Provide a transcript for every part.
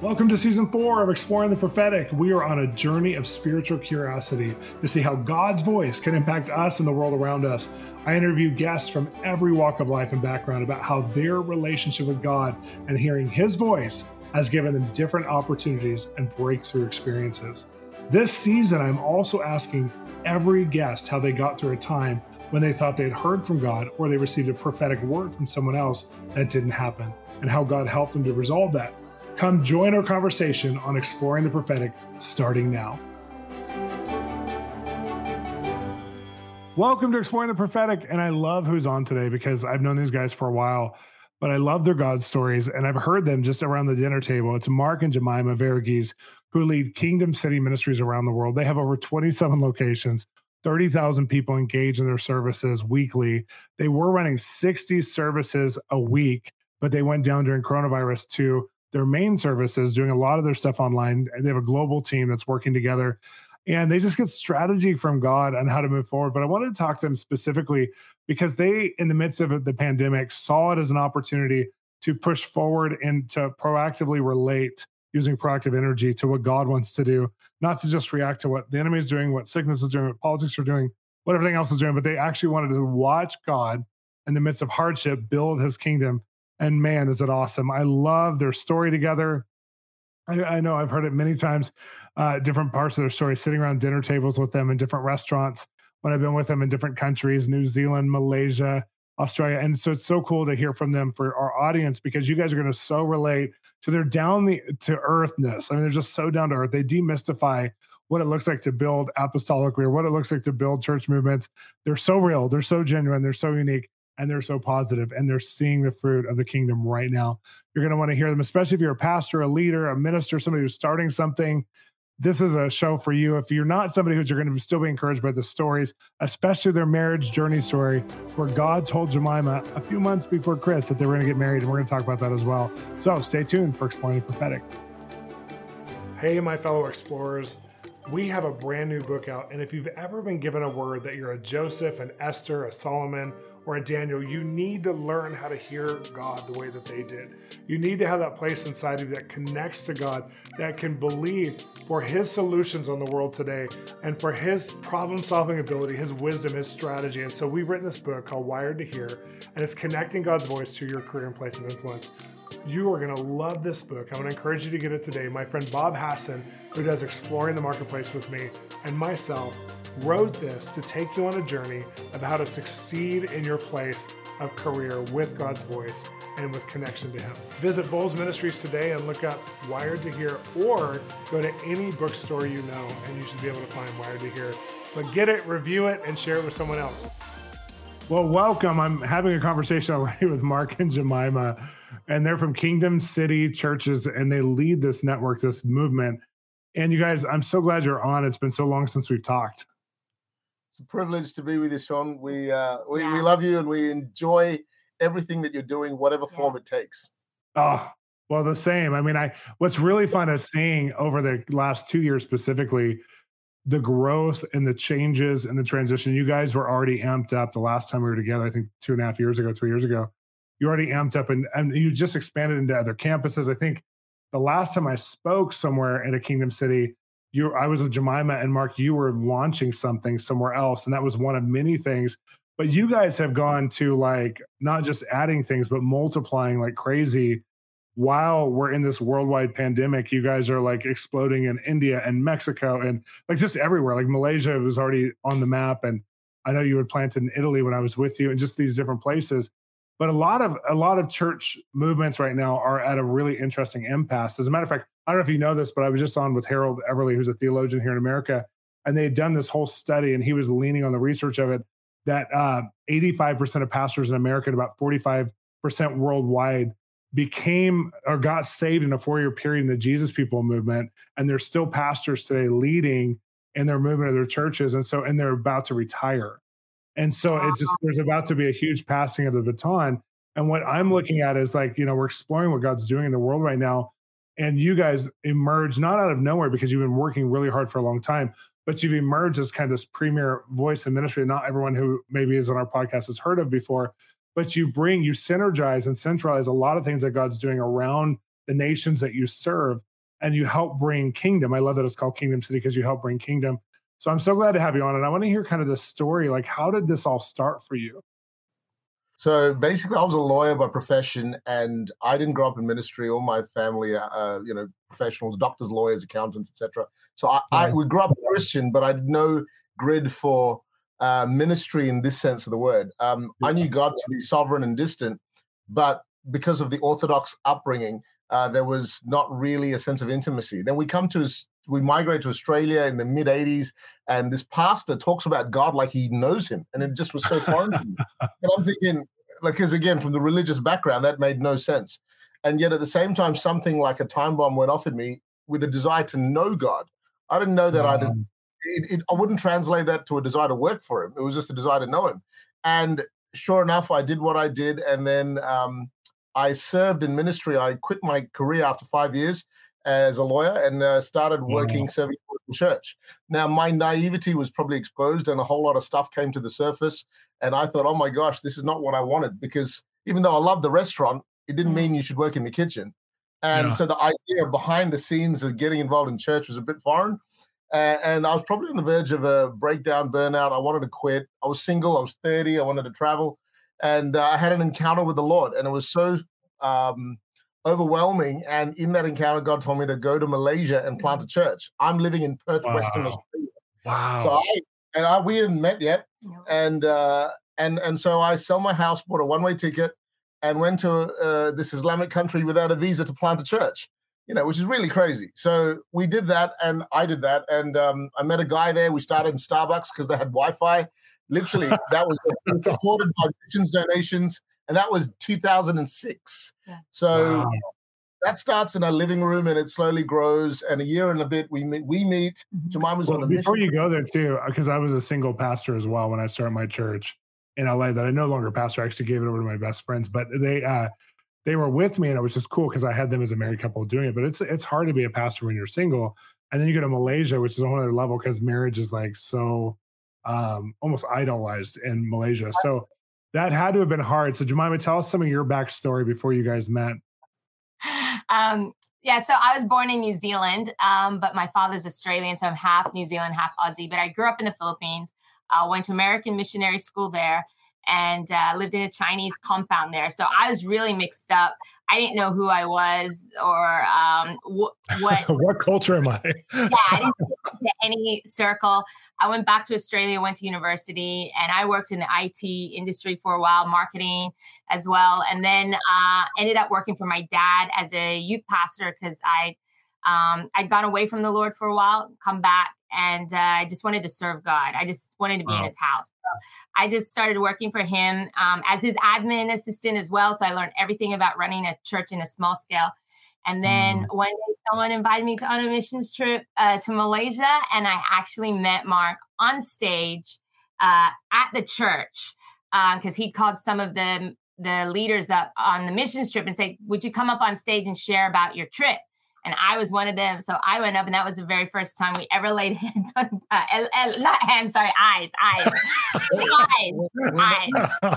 Welcome to season four of Exploring the Prophetic. We are on a journey of spiritual curiosity to see how God's voice can impact us and the world around us. I interview guests from every walk of life and background about how their relationship with God and hearing His voice has given them different opportunities and breakthrough experiences. This season, I'm also asking every guest how they got through a time when they thought they had heard from God or they received a prophetic word from someone else that didn't happen, and how God helped them to resolve that. Come join our conversation on exploring the prophetic starting now. Welcome to Exploring the Prophetic. And I love who's on today because I've known these guys for a while, but I love their God stories and I've heard them just around the dinner table. It's Mark and Jemima Varughese who lead Kingdom City Ministries around the world. They have over 27 locations, 30,000 people engaged in their services weekly. They were running 60 services a week, but they went down during coronavirus to their main services, doing a lot of their stuff online. They have a global team that's working together and they just get strategy from God on how to move forward. But I wanted to talk to them specifically because they, in the midst of the pandemic, saw it as an opportunity to push forward and to proactively relate using proactive energy to what God wants to do, not to just react to what the enemy is doing, what sickness is doing, what politics are doing, what everything else is doing, but they actually wanted to watch God in the midst of hardship build his kingdom and man, is it awesome. I love their story together. I, I know I've heard it many times, uh, different parts of their story, sitting around dinner tables with them in different restaurants when I've been with them in different countries, New Zealand, Malaysia, Australia. And so it's so cool to hear from them for our audience because you guys are going to so relate to their down the to earthness. I mean, they're just so down to earth. They demystify what it looks like to build apostolically or what it looks like to build church movements. They're so real, they're so genuine, they're so unique and they're so positive and they're seeing the fruit of the kingdom right now. You're going to want to hear them, especially if you're a pastor, a leader, a minister, somebody who's starting something. This is a show for you. If you're not somebody who's you're going to still be encouraged by the stories, especially their marriage journey story, where God told Jemima a few months before Chris that they were going to get married, and we're going to talk about that as well. So stay tuned for Exploring the Prophetic. Hey, my fellow explorers we have a brand new book out. And if you've ever been given a word that you're a Joseph, an Esther, a Solomon, or a Daniel, you need to learn how to hear God the way that they did. You need to have that place inside of you that connects to God, that can believe for His solutions on the world today and for His problem solving ability, His wisdom, His strategy. And so we've written this book called Wired to Hear, and it's connecting God's voice to your career and place of influence. You are going to love this book. I want to encourage you to get it today. My friend Bob Hasson, who does Exploring the Marketplace with me, and myself wrote this to take you on a journey of how to succeed in your place of career with God's voice and with connection to Him. Visit Bolz Ministries today and look up Wired to Hear, or go to any bookstore you know and you should be able to find Wired to Hear. But get it, review it, and share it with someone else. Well, welcome. I'm having a conversation already with Mark and Jemima, and they're from Kingdom City Churches, and they lead this network, this movement. And you guys, I'm so glad you're on. It's been so long since we've talked. It's a privilege to be with you, Shawn. We uh, we, yeah. we love you and we enjoy everything that you're doing, whatever yeah. form it takes. Oh, well, the same. I mean, I what's really fun is seeing over the last two years specifically the growth and the changes and the transition. You guys were already amped up the last time we were together, I think two and a half years ago, three years ago. You already amped up and, and you just expanded into other campuses. I think the last time I spoke somewhere in a Kingdom City, you I was with Jemima and Mark, you were launching something somewhere else. And that was one of many things. But you guys have gone to like not just adding things, but multiplying like crazy while we're in this worldwide pandemic, you guys are like exploding in India and Mexico and like just everywhere. Like Malaysia was already on the map, and I know you had planted in Italy when I was with you, and just these different places. But a lot of a lot of church movements right now are at a really interesting impasse. As a matter of fact, I don't know if you know this, but I was just on with Harold Eberle, who's a theologian here in America, and they had done this whole study, and he was leaning on the research of it that uh, 85% of pastors in America and about 45% worldwide became or got saved in a four year period in the Jesus People movement. And they're still pastors today leading in their movement of their churches. And so, and they're about to retire. And so it's just, there's about to be a huge passing of the baton. And what I'm mm-hmm. looking at is like, you know, we're exploring what God's doing in the world right now. And you guys emerge not out of nowhere because you've been working really hard for a long time, but you've emerged as kind of this premier voice in ministry. Not everyone who maybe is on our podcast has heard of before, but you bring, you synergize and centralize a lot of things that God's doing around the nations that you serve. and you help bring kingdom. I love that it's called Kingdom City because you help bring kingdom. So I'm so glad to have you on. And I want to hear kind of the story. Like, how did this all start for you? So basically, I was a lawyer by profession, and I didn't grow up in ministry. All my family, uh, you know, professionals, doctors, lawyers, accountants, etc. So I, yeah. I, we grew up Christian, but I had no grid for uh, ministry in this sense of the word. Um, I knew God to be sovereign and distant, but because of the Orthodox upbringing, uh, there was not really a sense of intimacy. Then we come to we migrate to Australia in the mid 80s, and this pastor talks about God like he knows him. And it just was so foreign to me. And I'm thinking, like, because again, from the religious background, that made no sense. And yet at the same time, something like a time bomb went off in me with a desire to know God. I didn't know that I did. It, it, I wouldn't translate that to a desire to work for him. It was just a desire to know him. And sure enough, I did what I did. And then um, I served in ministry. I quit my career after five years as a lawyer and uh, started working mm-hmm. serving the church. Now, my naivety was probably exposed, and a whole lot of stuff came to the surface. And I thought, oh my gosh, this is not what I wanted because even though I loved the restaurant, it didn't mean you should work in the kitchen. And yeah. so the idea behind the scenes of getting involved in church was a bit foreign. Uh, and I was probably on the verge of a breakdown, burnout. I wanted to quit. I was single. I was 30. I wanted to travel. And uh, I had an encounter with the Lord. And it was so um, overwhelming. And in that encounter, God told me to go to Malaysia and plant a church. I'm living in Perth, wow. Western Australia. Wow. So I and I we hadn't met yet. And uh and and so I sell my house, bought a one-way ticket, and went to uh, this Islamic country without a visa to plant a church. You know, which is really crazy. So we did that, and I did that, and um, I met a guy there. We started in Starbucks because they had Wi-Fi. Literally, that was supported by missions donations and that was 2006. Yeah. So wow. that starts in our living room, and it slowly grows. And a year and a bit, we meet. We meet. Mm-hmm. Jemima was well, on a before mission. you go there too, because I was a single pastor as well when I started my church in LA. That I no longer pastor. I actually gave it over to my best friends, but they. uh they were with me and it was just cool because I had them as a married couple doing it. But it's it's hard to be a pastor when you're single. And then you go to Malaysia, which is a whole other level because marriage is like so um almost idolized in Malaysia. So that had to have been hard. So Jemima, tell us some of your backstory before you guys met. Um, yeah, so I was born in New Zealand, um, but my father's Australian, so I'm half New Zealand, half Aussie. But I grew up in the Philippines. I uh, went to American missionary school there, and uh, lived in a Chinese compound there. So I was really mixed up. I didn't know who I was or um, wh- what. what culture am I? yeah, I didn't fit any circle. I went back to Australia, went to university, and I worked in the IT industry for a while, marketing as well, and then uh, ended up working for my dad as a youth pastor because I um, I'd gone away from the Lord for a while, come back, and uh, I just wanted to serve God. I just wanted to be wow. in His house. So I just started working for him um, as his admin assistant as well. So I learned everything about running a church in a small scale. And then mm. one day, someone invited me to on a missions trip uh, to Malaysia, and I actually met Mark on stage uh, at the church because uh, he called some of the the leaders up on the missions trip and said, "Would you come up on stage and share about your trip?" And I was one of them. So I went up, and that was the very first time we ever laid hands on, uh, uh, not hands, sorry, eyes, eyes, eyes, eyes.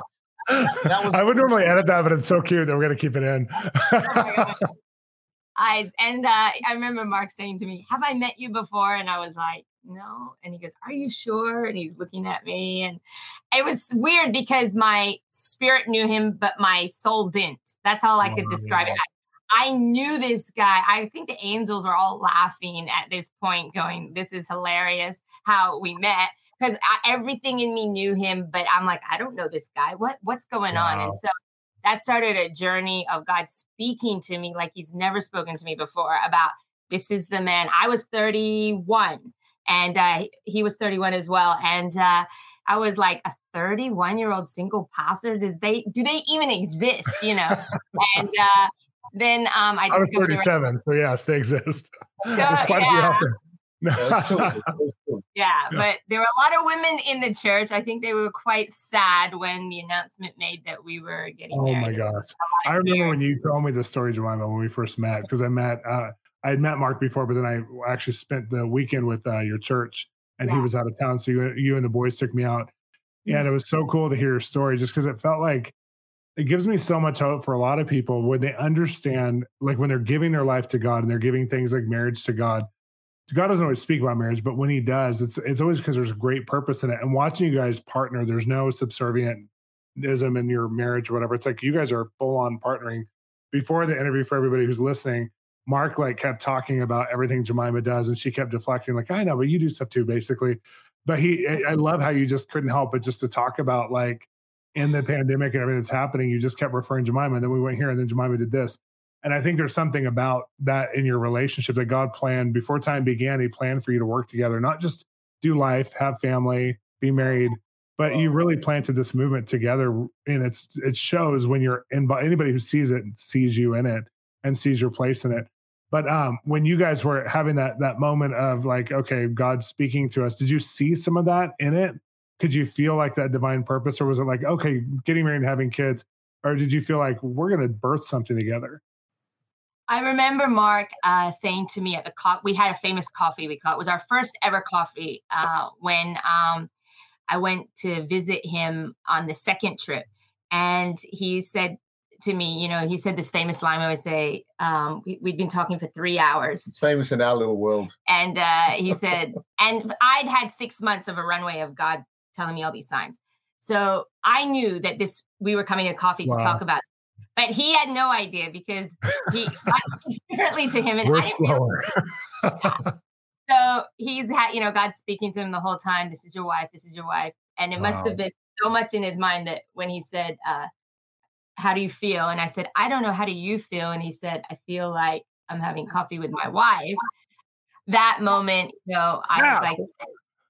I would normally edit that, but it's so cute that we're gonna keep it in. oh eyes, and uh, I remember Mark saying to me, "Have I met you before?" And I was like, no. And he goes, Are you sure? And he's looking at me. And it was weird because my spirit knew him, but my soul didn't. That's how I could describe it. I knew this guy. I think the angels are all laughing at this point, going, This is hilarious how we met. Because everything in me knew him, but I'm like, I don't know this guy. What what's going wow. on? And so that started a journey of God speaking to me like he's never spoken to me before about this is the man. I was 31 and uh, he was 31 as well. And uh, I was like, a 31 year old single pastor, does they do they even exist? You know? and uh, then um, I, I was 37, so yes, they exist. So, There's quite yeah. a few yeah, but there were a lot of women in the church. I think they were quite sad when the announcement made that we were getting oh married. Oh my gosh. I remember when you told me the story, Jemima, when we first met, because I met uh, I had met Mark before, but then I actually spent the weekend with uh, your church and yeah. he was out of town. So you, you and the boys took me out. Mm-hmm. And it was so cool to hear your story just because it felt like it gives me so much hope for a lot of people when they understand, like when they're giving their life to God and they're giving things like marriage to God. God doesn't always speak about marriage, but when He does, it's it's always because there's a great purpose in it. And watching you guys partner, there's no subservientism in your marriage or whatever. It's like you guys are full on partnering. Before the interview, for everybody who's listening, Mark like kept talking about everything Jemima does, and she kept deflecting, like, I know, but you do stuff too, basically. But he, I love how you just couldn't help but just to talk about like in the pandemic and everything that's happening, you just kept referring to Jemima, and then we went here, and then Jemima did this. And I think there's something about that in your relationship that God planned before time began. He planned for you to work together, not just do life, have family, be married, but you really planted this movement together. And it's it shows when you're in. Anybody who sees it sees you in it and sees your place in it. But um, when you guys were having that that moment of like, okay, God's speaking to us, did you see some of that in it? Could you feel like that divine purpose, or was it like, okay, getting married and having kids, or did you feel like we're going to birth something together? I remember Mark uh, saying to me at the co- we had a famous coffee we call it was our first ever coffee uh, when um, I went to visit him on the second trip, and he said to me, you know, he said this famous line. I would say, um, we, had been talking for three hours. It's famous in our little world. And uh, he said, and I'd had six months of a runway of God telling me all these signs. So I knew that this we were coming to coffee wow. to talk about. It. But he had no idea because he I speak differently to him and we're slower. yeah. So he's had, you know, God speaking to him the whole time. This is your wife. This is your wife. And it wow. must have been so much in his mind that when he said, uh, how do you feel? And I said, I don't know. How do you feel? And he said, I feel like I'm having coffee with my wife. That moment, you know, I was like,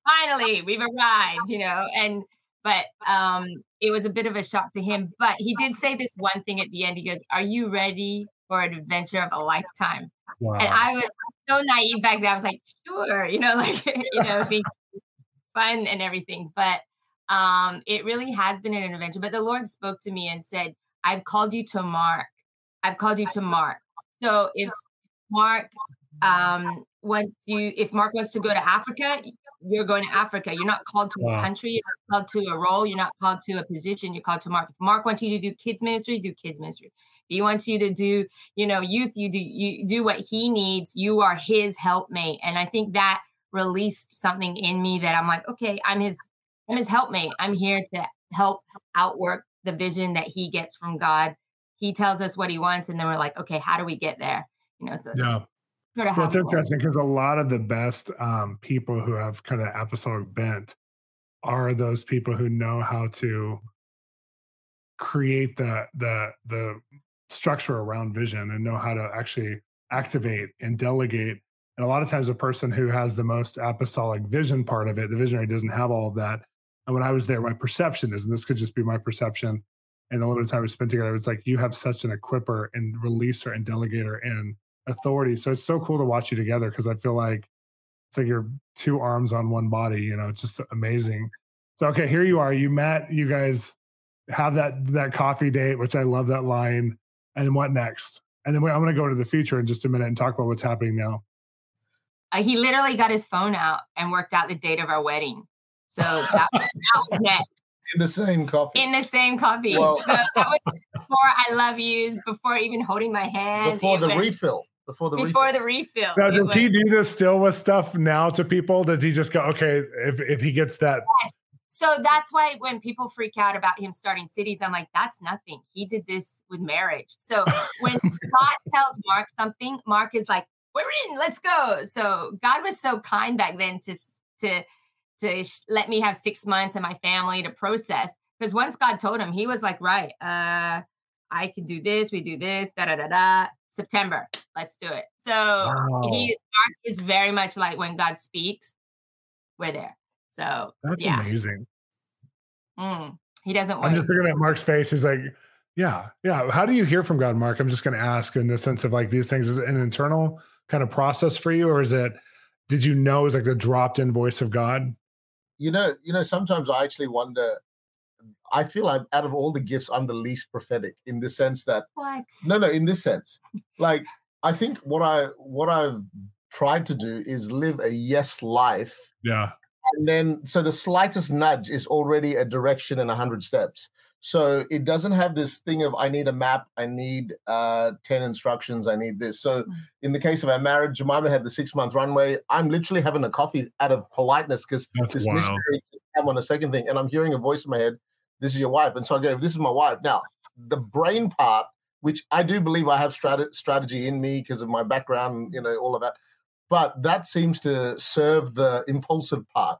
finally, we've arrived, you know, and but um it was a bit of a shock to him. But he did say this one thing at the end. He goes, Are you ready for an adventure of a lifetime? Wow. And I was so naive back then. I was like, sure, you know, like, you know, fun and everything. But um, it really has been an adventure. But the Lord spoke to me and said, I've called you to Mark. I've called you to Mark. So if Mark um, wants you, if Mark wants to go to Africa, you're going to Africa. You're not called to wow. a country. You're not called to a role. You're not called to a position. You're called to Mark. If Mark wants you to do kids ministry, do kids ministry. If he wants you to do, you know, youth, you do you do what he needs. You are his helpmate. And I think that released something in me that I'm like, okay, I'm his, I'm his helpmate. I'm here to help outwork the vision that he gets from God. He tells us what he wants, and then we're like, okay, how do we get there? You know, so yeah. Well, it's interesting because a lot of the best um, people who have kind of apostolic bent are those people who know how to create the the the structure around vision and know how to actually activate and delegate. And a lot of times, a person who has the most apostolic vision part of it, the visionary doesn't have all of that. And when I was there, my perception is, and this could just be my perception, and the limited time we spent together, it's like you have such an equiper and releaser and delegator and authority. So it's so cool to watch you together because I feel like it's like you're two arms on one body. You know, it's just amazing. So okay, here you are. You met. You guys have that that coffee date, which I love that line. And then what next? And then I'm going to go to the future in just a minute and talk about what's happening now. Uh, he literally got his phone out and worked out the date of our wedding. So that, that was next. In the same coffee. In the same coffee. Well, so that was before I love yous, before even holding my hand. Before the refill. Before the before refill. the refill. Now, does he do this still with stuff now to people? Does he just go, okay, if, if he gets that? Yes. So that's why when people freak out about him starting cities, I'm like, that's nothing. He did this with marriage. So when God tells Mark something, Mark is like, we're in, let's go. So God was so kind back then to to to sh- let me have six months and my family to process. Because once God told him, he was like, right, uh, I can do this, we do this, da da da da. September, let's do it. So wow. he is very much like when God speaks, we're there. So that's yeah. amazing. Mm, he doesn't. I'm just looking at Mark's face. He's like, yeah, yeah. How do you hear from God, Mark? I'm just going to ask in the sense of like these things. Is it an internal kind of process for you, or is it? Did you know it was like the dropped-in voice of God? you know, you know, sometimes I actually wonder. I feel I'm out of all the gifts, I'm the least prophetic in the sense that what? no, no, in this sense, like I think what I what I've tried to do is live a yes life. Yeah. And then, so the slightest nudge is already a direction and a hundred steps. So it doesn't have this thing of I need a map, I need uh, 10 instructions, I need this. So mm. in the case of our marriage, Jemima had the six month runway. I'm literally having a coffee out of politeness because this wild. missionary came on a second thing, and I'm hearing a voice in my head, This is your wife. And so I go, This is my wife. Now, the brain part, which I do believe I have strat- strategy in me because of my background, you know, all of that. But that seems to serve the impulsive part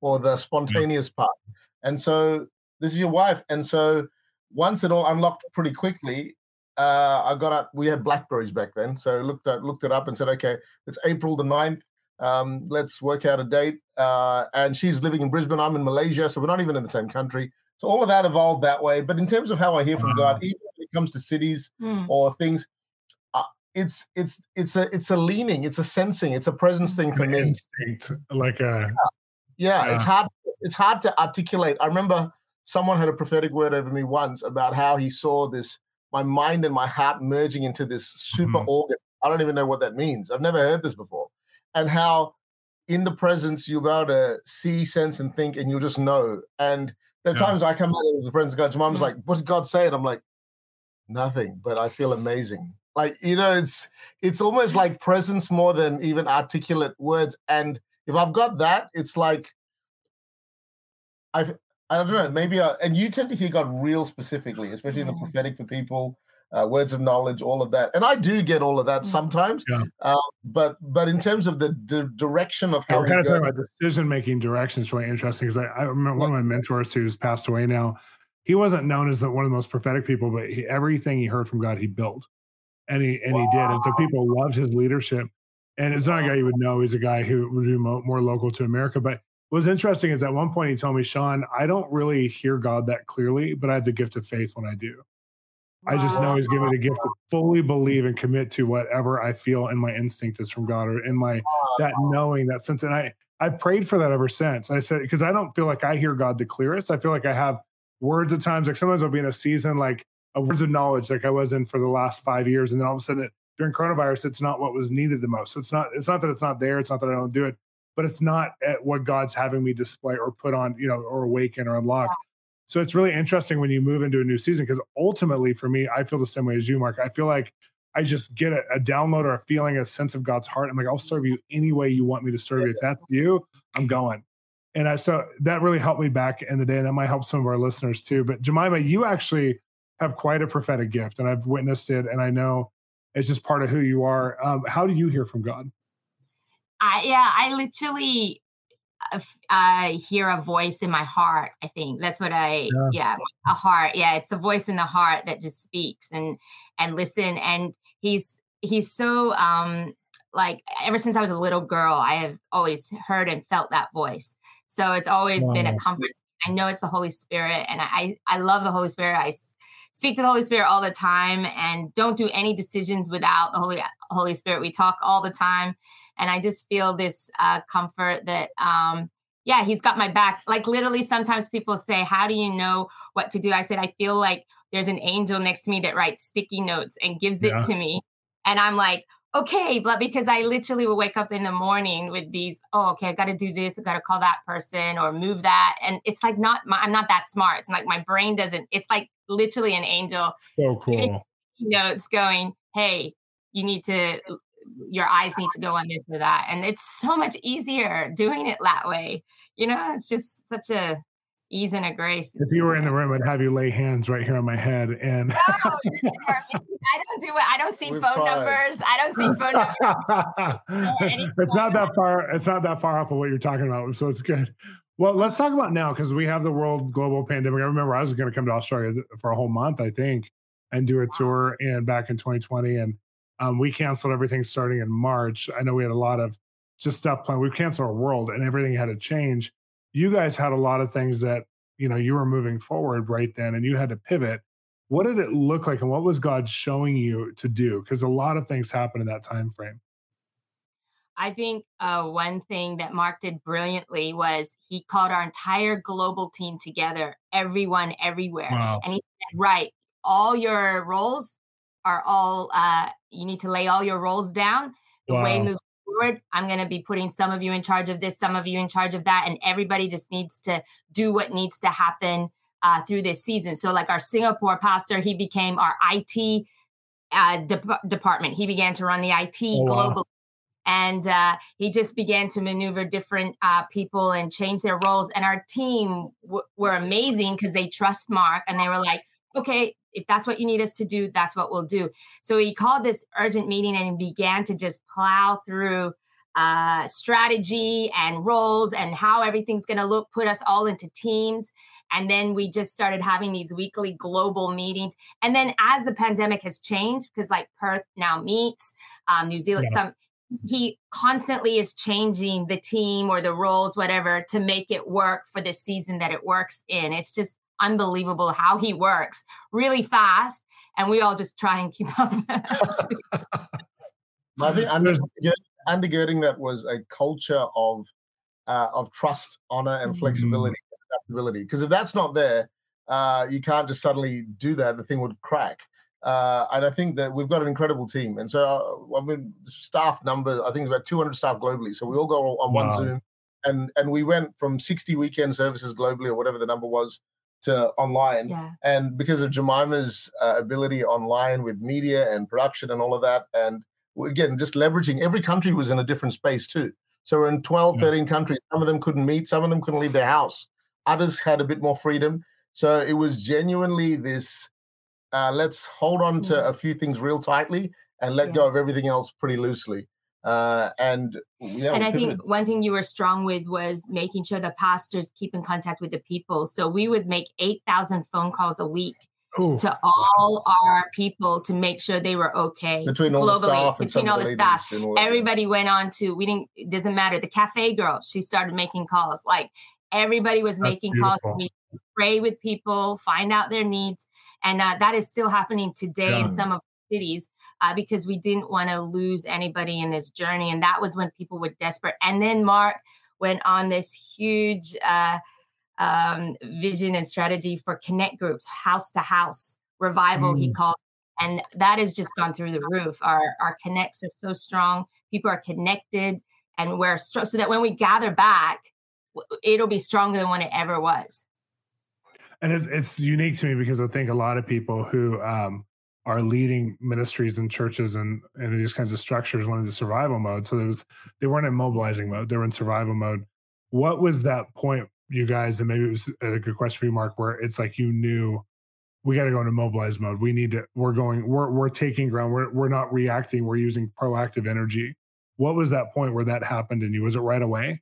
or the spontaneous yeah. part. And so this is your wife. And so once it all unlocked pretty quickly, uh, I got up. We had Blackberries back then, so looked at looked it up and said, okay, it's April the 9th. Um, let's work out a date. Uh, and she's living in Brisbane. I'm in Malaysia, so we're not even in the same country. So all of that evolved that way. But in terms of how I hear from God, even when it comes to cities mm. or things, uh, it's it's it's a it's a leaning, it's a sensing, it's a presence thing for me. Instinct, like a yeah, yeah, it's hard. It's hard to articulate. I remember someone had a prophetic word over me once about how he saw this my mind and my heart merging into this super mm-hmm. organ. I don't even know what that means. I've never heard this before. And how in the presence you'll be able to see, sense, and think, and you'll just know. And there are yeah. times I come out of the presence of God, your mom's mm-hmm. like, What did God say? And I'm like, Nothing, but I feel amazing. Like, you know, it's it's almost like presence more than even articulate words. And if I've got that, it's like I've I don't know. Maybe, uh, and you tend to hear God real specifically, especially in the prophetic for people, uh, words of knowledge, all of that. And I do get all of that mm. sometimes. Yeah. Uh, but but in terms of the d- direction of how we're kind of about decision making direction is really interesting because I, I, remember one of my mentors who's passed away now. He wasn't known as the, one of the most prophetic people, but he, everything he heard from God, he built, and he and wow. he did, and so people loved his leadership. And it's not a guy you would know. He's a guy who would be more local to America, but What's interesting is at one point he told me, Shawn, I don't really hear God that clearly, but I have the gift of faith when I do. I just know he's given me the gift to fully believe and commit to whatever I feel and my instinct is from God or in my that knowing that sense. And I I've prayed for that ever since. I said because I don't feel like I hear God the clearest. I feel like I have words at times, like sometimes I'll be in a season like a words of knowledge, like I was in for the last five years, and then all of a sudden during coronavirus, it's not what was needed the most. So it's not it's not that it's not there. It's not that I don't do it but it's not at what God's having me display or put on, you know, or awaken or unlock. So it's really interesting when you move into a new season because ultimately for me, I feel the same way as you, Mark. I feel like I just get a, a, download or a feeling, a sense of God's heart. I'm like, I'll serve you any way you want me to serve you. If that's you, I'm going. And I, so that really helped me back in the day. And that might help some of our listeners too. But Jemima, you actually have quite a prophetic gift and I've witnessed it. And I know it's just part of who you are. Um, how do you hear from God? I yeah, I literally uh, hear a voice in my heart. I think that's what I yeah. yeah. a heart. Yeah, it's the voice in the heart that just speaks and and listen. And he's he's so um like ever since I was a little girl, I have always heard and felt that voice. So it's always wow. been a comfort. I know it's the Holy Spirit, and I I love the Holy Spirit. I speak to the Holy Spirit all the time, and don't do any decisions without the Holy Holy Spirit. We talk all the time, and I just feel this uh, comfort that, um, yeah, he's got my back. Like literally, sometimes people say, How do you know what to do? I said, I feel like there's an angel next to me that writes sticky notes and gives yeah. it to me. And I'm like, okay, but because I literally will wake up in the morning with these, oh, okay, I got to do this, I got to call that person or move that, and it's like not, my, I'm not that smart. It's like my brain doesn't. It's like literally an angel. So cool. Notes going, hey, you need to your eyes need to go on this or that. And it's so much easier doing it that way. You know, it's just such a ease and a grace. If you were in the room, I'd have you lay hands right here on my head. And no, I don't do it. I don't see We're phone fine. numbers. I don't see phone numbers. it's not that far. It's not that far off of what you're talking about. So it's good. Well, let's talk about now because we have the world global pandemic. I remember I was going to come to Australia for a whole month, I think, and do a tour and back in 2020. And um, we canceled everything starting in March. I know we had a lot of just stuff planned. We canceled our world and everything had to change. You guys had a lot of things that, you know, you were moving forward right then and you had to pivot. What did it look like and what was God showing you to do? Because a lot of things happened in that time frame. I think uh, one thing that Mark did brilliantly was he called our entire global team together, everyone, everywhere. Wow. And he said, right, all your roles are all uh, you need to lay all your roles down. The wow. way moving forward, I'm going to be putting some of you in charge of this, some of you in charge of that, and everybody just needs to do what needs to happen uh, through this season. So, like our Singapore pastor, he became our IT uh, de- department. He began to run the IT oh, globally. Wow. And uh, he just began to maneuver different uh, people and change their roles. And our team w- were amazing because they trust Mark and they were like, okay, if that's what you need us to do, that's what we'll do. So he called this urgent meeting and began to just plow through uh, strategy and roles and how everything's going to look, put us all into teams. And then we just started having these weekly global meetings. And then as the pandemic has changed, because like Perth now meets, um, New Zealand, yeah. some he constantly is changing the team or the roles, whatever, to make it work for the season that it works in. It's just unbelievable how he works really fast. And we all just try and keep up. I think undergirding that was a culture of uh, of trust, honor, and flexibility, mm-hmm. adaptability. Because if that's not there, uh, you can't just suddenly do that. The thing would crack. Uh, and I think that we've got an incredible team. And so, uh, I mean, staff number, I think about 200 staff globally. So we all go on one wow. Zoom, and and we went from 60 weekend services globally, or whatever the number was, to online. Yeah. And because of Jemima's uh, ability online with media and production and all of that, and again, just leveraging every country was in a different space too. So we're in 12, yeah. 13 countries. Some of them couldn't meet, some of them couldn't leave their house. Others had a bit more freedom. So it was genuinely this uh, let's hold on to a few things real tightly and let yeah. go of everything else pretty loosely. Uh, and yeah, and I think one thing you were strong with was making sure the pastors keep in contact with the people. So we would make 8,000 phone calls a week Ooh. to all our people to make sure they were okay between all globally, the staff between all the, the staff. All everybody went on to we didn't it doesn't matter the cafe girl she started making calls like everybody was That's making beautiful. calls. We pray with people, find out their needs, and uh, that is still happening today yeah. in some of the cities. Uh, because we didn't want to lose anybody in this journey. And that was when people were desperate. And then Mark went on this huge uh, um, vision and strategy for connect groups, house to house revival, mm. he called. And that has just gone through the roof. Our our connects are so strong. People are connected, and we're strong. So that when we gather back, it'll be stronger than when it ever was. And it's, it's unique to me because I think a lot of people who um, are leading ministries and churches and, and these kinds of structures went into survival mode. So there was they weren't in mobilizing mode; they were in survival mode. What was that point you guys, and maybe it was a good question for you, Mark, where it's like you knew we got to go into mobilize mode. We need to, we're going, we're, we're taking ground. We're, we're not reacting. We're using proactive energy. What was that point where that happened in you? Was it right away?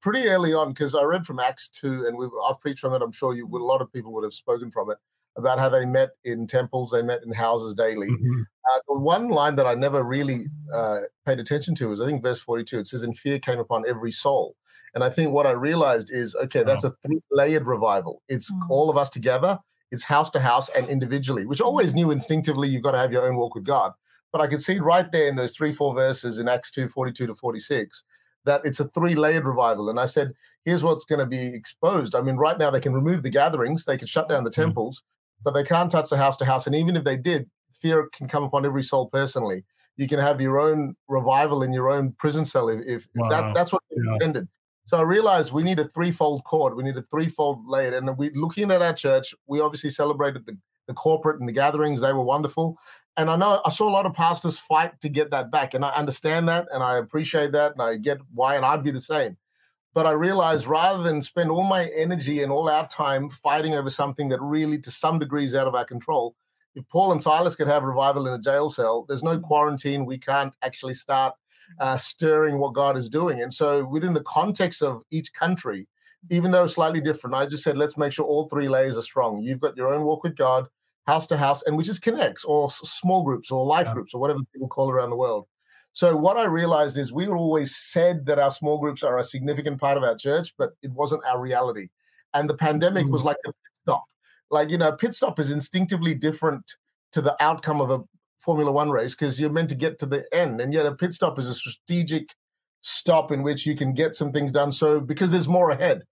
Pretty early on, because I read from Acts 2 and I've preached from it. I'm sure you, a lot of people would have spoken from it about how they met in temples, they met in houses daily. Mm-hmm. Uh, the one line that I never really uh, paid attention to was, I think, verse 42. It says, "And fear came upon every soul." And I think what I realized is, okay, that's a three-layered revival. It's mm. all of us together. It's house to house and individually, which always knew instinctively you've got to have your own walk with God. But I could see right there in those three, four verses in Acts 2, 42 to 46, that it's a three-layered revival. And I said, here's what's going to be exposed. I mean, right now they can remove the gatherings, they can shut down the mm. temples, but they can't touch the house to house. And even if they did, fear can come upon every soul personally. You can have your own revival in your own prison cell if, if wow. that, that's what yeah. intended. So I realized we need a threefold cord. We need a threefold layer. And we looking at our church, we obviously celebrated the, the corporate and the gatherings. They were wonderful. And I know I saw a lot of pastors fight to get that back. And I understand that and I appreciate that. And I get why, and I'd be the same. But I realized rather than spend all my energy and all our time fighting over something that really, to some degree, is out of our control, if Paul and Silas could have revival in a jail cell, there's no quarantine. We can't actually start uh, stirring what God is doing. And so, within the context of each country, even though slightly different, I just said, let's make sure all three layers are strong. You've got your own walk with God, house to house, and which is connects or small groups or life yeah. groups or whatever people call around the world. So, what I realized is we always said that our small groups are a significant part of our church, but it wasn't our reality. And the pandemic mm-hmm. was like a pit stop. Like, you know, a pit stop is instinctively different to the outcome of a Formula One race because you're meant to get to the end. And yet a pit stop is a strategic stop in which you can get some things done. So because there's more ahead.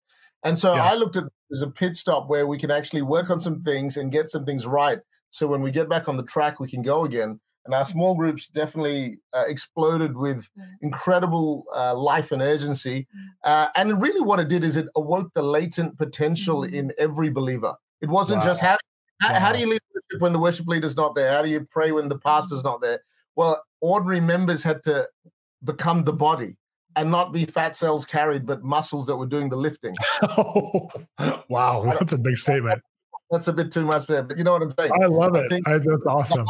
And so yeah. I looked at as a pit stop where we can actually work on some things and get some things right. So when we get back on the track, we can go again. And our small groups definitely uh, exploded with incredible uh, life and urgency. Uh, and really, what it did is it awoke the latent potential mm-hmm. in every believer. It wasn't wow. just how, how, wow. how do you lead worship when the worship leader's not there? How do you pray when the pastor's not there? Well, ordinary members had to become the body and not be fat cells carried, but muscles that were doing the lifting. oh, wow, that's a big statement. That's a bit too much there, but you know what I'm saying. I love it. I I, that's awesome.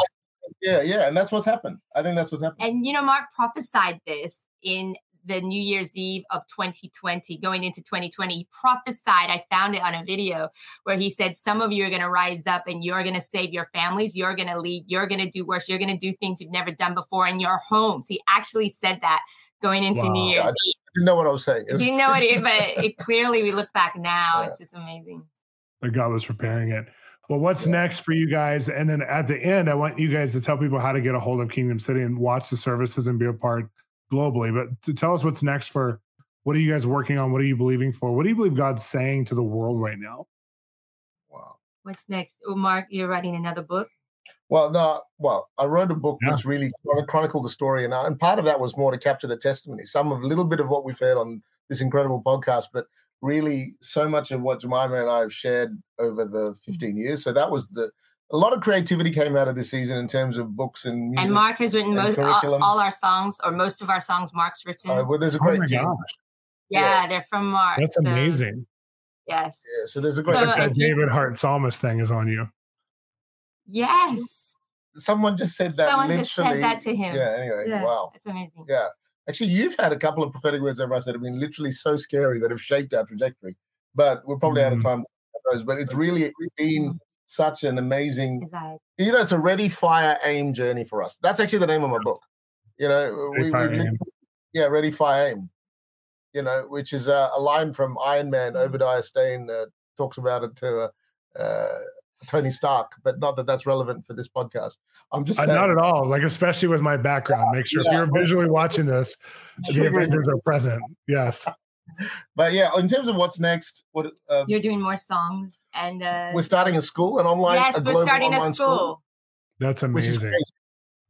Yeah, yeah, and that's what's happened. I think that's what's happened. And you know, Mark prophesied this in the New Year's Eve of 2020, going into 2020. He prophesied, I found it on a video where he said, Some of you are going to rise up and you're going to save your families. You're going to lead. You're going to do worse. You're going to do things you've never done before in your homes. He actually said that going into wow. New Year's Eve. I didn't know what I was saying. Was- didn't know it, but it clearly we look back now, yeah. it's just amazing. But God was preparing it. Well, what's yeah. next for you guys? And then at the end, I want you guys to tell people how to get a hold of Kingdom City and watch the services and be a part globally. But to tell us what's next for what are you guys working on? What are you believing for? What do you believe God's saying to the world right now? Wow. What's next? Oh, Mark, you're writing another book? Well, no, well, I wrote a book yeah. which really chronicled the story, and, uh, and part of that was more to capture the testimony, some of a little bit of what we've heard on this incredible podcast, but really so much of what Jemima and I have shared over the 15 years. So that was the a lot of creativity came out of this season in terms of books and music. And Mark has written most all, all, our songs, or most of our songs. Mark's written. Uh, well, there's a great oh team. Yeah, yeah, they're from Mark. That's so. amazing. Yes. Yeah, so there's a great. So, like that David Hart psalmist thing is on you. Yes. Someone just said that. Someone just said that to him. Yeah. Anyway, yeah, wow, that's amazing. Yeah. Actually, you've had a couple of prophetic words over us that have been literally so scary that have shaped our trajectory. But we're probably mm. out of mm-hmm. time those. But it's really been such an amazing. You know, it's a ready, fire, aim journey for us. That's actually the name of my book. You know, we, we yeah, ready, fire, aim. You know, which is a, a line from Iron Man. Mm. Obadiah Stane uh, talks about it to. Uh, uh, Tony Stark, but not that that's relevant for this podcast. I'm just uh, not at all. Like especially with my background, make sure yeah. if you're visually watching this, the Avengers are present. Yes. But yeah, in terms of what's next, what um, you're doing more songs, and uh, we're starting a school, an online. Yes, we're starting a school. school. That's amazing.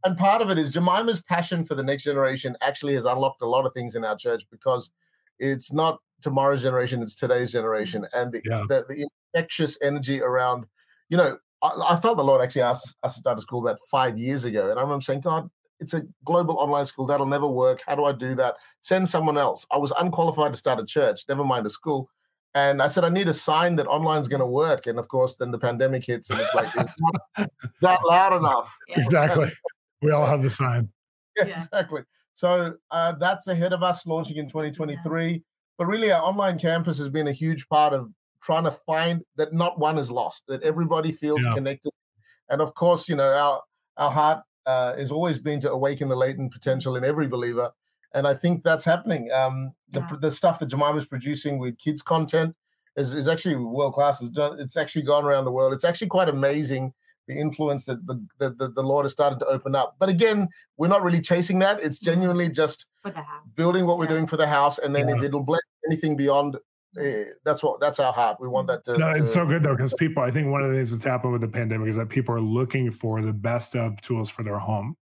And part of it is Jemima's passion for the next generation actually has unlocked a lot of things in our church because it's not tomorrow's generation, it's today's generation. And the, yeah. the, the infectious energy around you know, I, I, felt the Lord actually asked us to start a school about five years ago. And I remember saying, God, it's a global online school. That'll never work. How do I do that? Send someone else. I was unqualified to start a church, never mind a school. And I said, I need a sign that online's going to work. And of course, then the pandemic hits and it's like, it's not that loud enough. Yeah. Exactly. We all have the sign. Yeah, yeah. exactly. So uh, that's ahead of us launching in 2023. Yeah. But really, our online campus has been a huge part of trying to find that not one is lost, that everybody feels yeah. connected. And of course, you know, our our heart uh, has always been to awaken the latent potential in every believer. And I think that's happening. Um, the, yeah. the stuff that is producing with kids content is, is actually world class. It's, done, it's actually gone around the world. It's actually quite amazing the influence that the, the, the, the Lord has started to open up. But again, we're not really chasing that. It's genuinely just building what yeah. we're doing for the house. And then yeah. if it'll bless anything beyond Eh, that's what that's our heart. We want that to. No, it's to, so good though because people. I think one of the things that's happened with the pandemic is that people are looking for the best of tools for their home,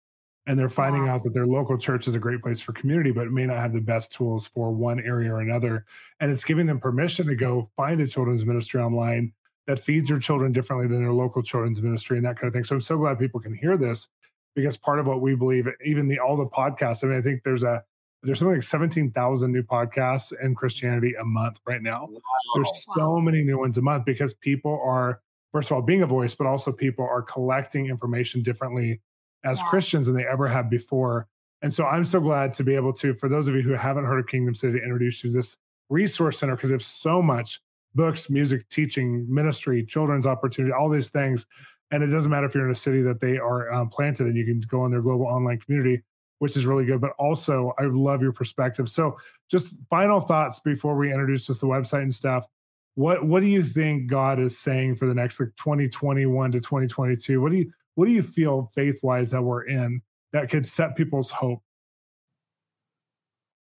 and they're finding wow. out that their local church is a great place for community, but it may not have the best tools for one area or another. And it's giving them permission to go find a children's ministry online that feeds their children differently than their local children's ministry and that kind of thing. So I'm so glad people can hear this because part of what we believe, even the all the podcasts. I mean, I think there's a there's something like 17,000 new podcasts in Christianity a month right now. Wow. There's so many new ones a month because people are, first of all, being a voice, but also people are collecting information differently as wow. Christians than they ever have before. And so I'm so glad to be able to, for those of you who haven't heard of Kingdom City, to introduce you to this resource center because there's so much books, music, teaching, ministry, children's opportunity, all these things. And it doesn't matter if you're in a city that they are um, planted and you can go on their global online community which is really good. But also, I love your perspective. So, just final thoughts before we introduce just the website and stuff. What What do you think God is saying for the next like 2021 to 2022? What do you What do you feel faith wise that we're in that could set people's hope?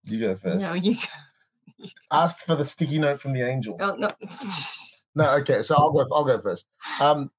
You go first. No, you. Go. Asked for the sticky note from the angel. Oh no. no, okay. So I'll go. I'll go first. Um,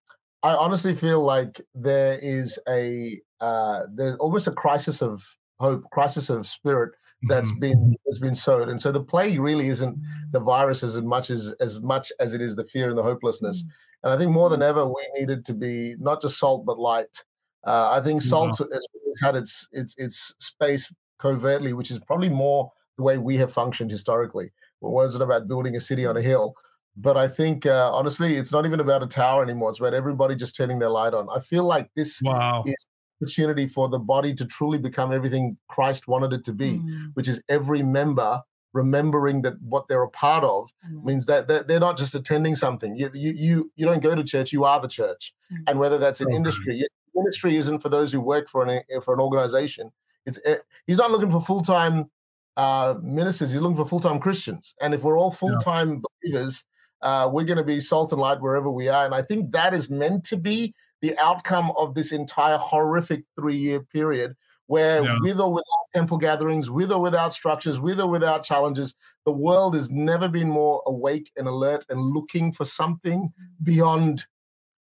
I honestly feel like there is a uh, there's almost a crisis of hope, crisis of spirit that's mm-hmm. been has been sowed. And so the plague really isn't the virus as much as as much as it is the fear and the hopelessness. Mm-hmm. And I think more than ever, we needed to be not just salt but light. Uh, I think salt yeah. has had its its its space covertly, which is probably more the way we have functioned historically. It wasn't about building a city on a hill. But I think uh, honestly, it's not even about a tower anymore. It's about everybody just turning their light on. I feel like this wow. is opportunity for the body to truly become everything Christ wanted it to be, mm. which is every member remembering that what they're a part of mm. means that they're not just attending something. You, you you you don't go to church; you are the church. Mm. And whether that's an industry, industry isn't for those who work for an for an organization. It's eh, he's not looking for full time uh, ministers; he's looking for full time Christians. And if we're all full time yeah. believers, uh, we're going to be salt and light wherever we are. And I think that is meant to be the outcome of this entire horrific three year period where yeah. with or without temple gatherings, with or without structures, with or without challenges, the world has never been more awake and alert and looking for something beyond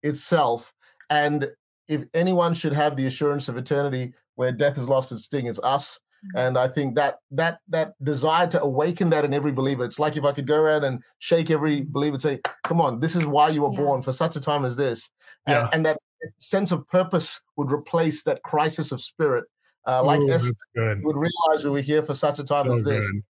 itself. And if anyone should have the assurance of eternity where death has lost its sting, it's us. Mm-hmm. And I think that that that desire to awaken that in every believer, it's like if I could go around and shake every believer and say, "Come on, this is why you were yeah. born for such a time as this," yeah. and, and, that sense of purpose would replace that crisis of spirit. Uh, like Ooh, Esther would realize we were here for such a time so as this. Good.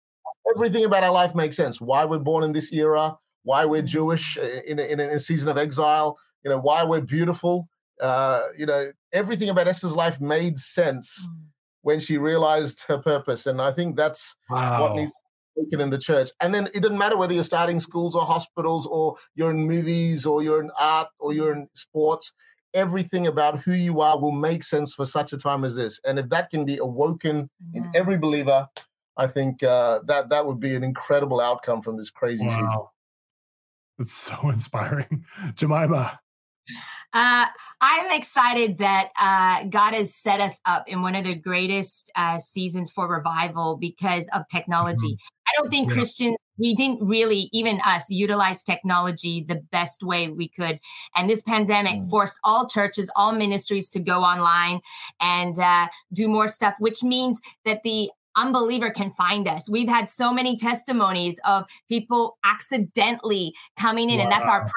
Everything about our life makes sense. Why we're born in this era, why we're Jewish uh, in a, in a season of exile, you know, why we're beautiful. Uh, you know, everything about Esther's life made sense mm. When she realized her purpose. And I think that's wow. what needs taken in the church. And then it doesn't matter whether you're starting schools or hospitals or you're in movies or you're in art or you're in sports everything about who you are will make sense for such a time as this. And if that can be awoken in every believer, I think uh, that that would be an incredible outcome from this crazy wow. season. It's so inspiring, Jemima. Uh, I'm excited that uh, God has set us up in one of the greatest uh, seasons for revival because of technology. Mm-hmm. I don't think yeah. Christians, we didn't really, even us, utilize technology the best way we could. And this pandemic mm-hmm. forced all churches, all ministries to go online and uh, do more stuff, which means that the unbeliever can find us. We've had so many testimonies of people accidentally coming in, wow. and that's our prayer.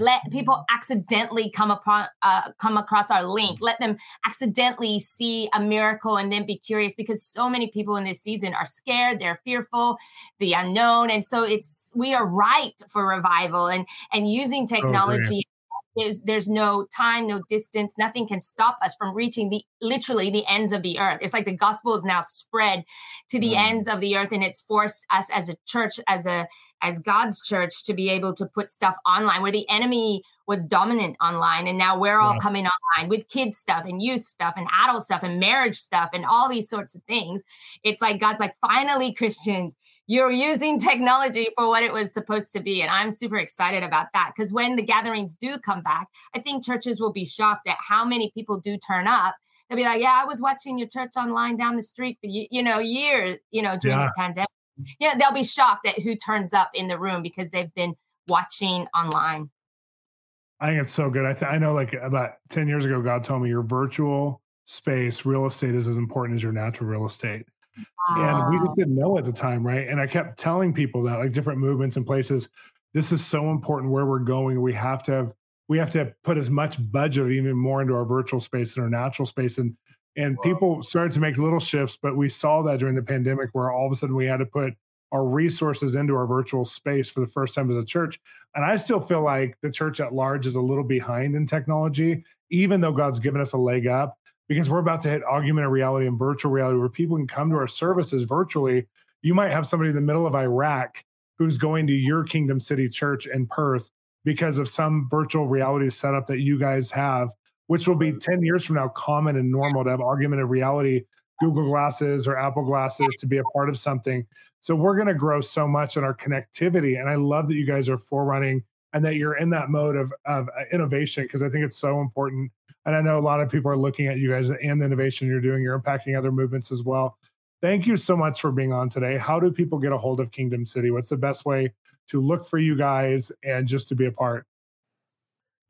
Let people accidentally come upon uh, come across our link. Let them accidentally see a miracle and then be curious because so many people in this season are scared, they're fearful, the unknown, and so it's we are ripe for revival and and using technology. Oh, there's, there's no time, no distance. Nothing can stop us from reaching the literally the ends of the earth. It's like the gospel is now spread to the mm. ends of the earth, and it's forced us as a church, as a as God's church, to be able to put stuff online where the enemy was dominant online, and now we're all yeah. coming online with kids stuff and youth stuff and adult stuff and marriage stuff and all these sorts of things. It's like God's like, finally, Christians, you're using technology for what it was supposed to be. And I'm super excited about that because when the gatherings do come back, I think churches will be shocked at how many people do turn up. They'll be like, yeah, I was watching your church online down the street for, you, you know, years, you know, during yeah. this pandemic. Yeah, they'll be shocked at who turns up in the room because they've been watching online. I think it's so good. I, th- I know like about 10 years ago, God told me your virtual space real estate is as important as your natural real estate. And we just ah. didn't know at the time, right? And I kept telling people that, like different movements and places, this is so important where we're going. We have to have we have to put as much budget, even more, into our virtual space and our natural space. And and wow. people started to make little shifts, but we saw that during the pandemic, where all of a sudden we had to put our resources into our virtual space for the first time as a church. And I still feel like the church at large is a little behind in technology, even though God's given us a leg up because we're about to hit augmented reality and virtual reality where people can come to our services virtually. You might have somebody in the middle of Iraq who's going to your Kingdomcity church in Perth because of some virtual reality setup that you guys have, which will be 10 years from now common and normal to have augmented reality, Google Glasses or Apple Glasses to be a part of something. So we're going to grow so much in our connectivity. And I love that you guys are forerunning and that you're in that mode of, of uh, innovation because I think it's so important and I know a lot of people are looking at you guys and the innovation you're doing. You're impacting other movements as well. Thank you so much for being on today. How do people get a hold of Kingdomcity? What's the best way to look for you guys and just to be a part?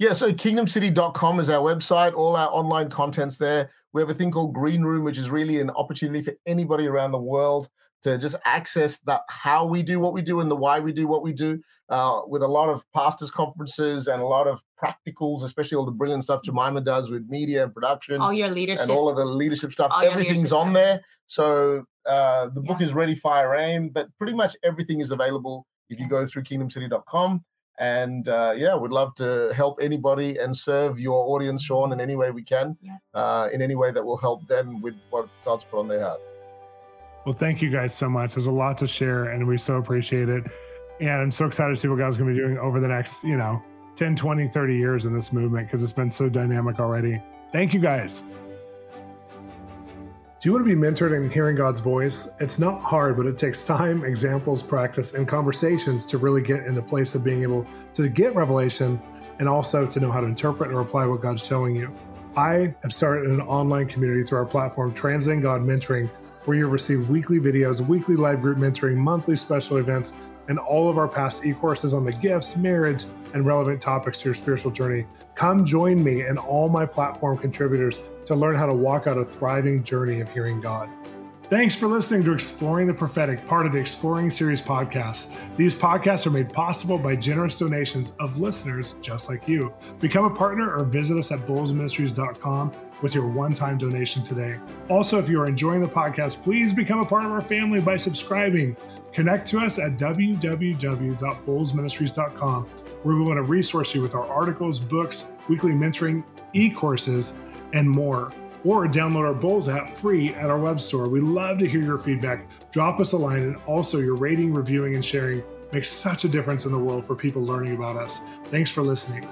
Yeah, so kingdomcity.com is our website. All our online content's there. We have a thing called Green Room, which is really an opportunity for anybody around the world to just access that how we do what we do and the why we do what we do uh, with a lot of pastors conferences and a lot of practicals especially all the brilliant stuff jemima does with media and production all your leadership and all of the leadership stuff all everything's leadership on stuff. there so uh, the book yeah. is ready fire aim but pretty much everything is available if you go through kingdomcity.com and uh, yeah, would love to help anybody and serve your audience, Shawn, in any way we can, yeah. uh, in any way that will help them with what God's put on their heart. Well, thank you guys so much. There's a lot to share, and we so appreciate it. And I'm so excited to see what God's going to be doing over the next, you know, 10, 20, 30 years in this movement because it's been so dynamic already. Thank you guys. Do you want to be mentored in hearing God's voice? It's not hard, but it takes time, examples, practice, and conversations to really get in the place of being able to get revelation and also to know how to interpret and apply what God's showing you. I have started an online community through our platform, Translating God Mentoring, where you'll receive weekly videos, weekly live group mentoring, monthly special events, and all of our past e courses on the gifts, marriage, and relevant topics to your spiritual journey. Come join me and all my platform contributors to learn how to walk out a thriving journey of hearing God. Thanks for listening to Exploring the Prophetic, part of the Exploring Series podcast. These podcasts are made possible by generous donations of listeners just like you. Become a partner or visit us at bolzministries.com with your one time donation today. Also, if you are enjoying the podcast, please become a part of our family by subscribing. Connect to us at www.bolzministries.com, where we want to resource you with our articles, books, weekly mentoring, e courses, and more. Or download our Bolz app free at our web store. We love to hear your feedback. Drop us a line, and also your rating, reviewing, and sharing makes such a difference in the world for people learning about us. Thanks for listening.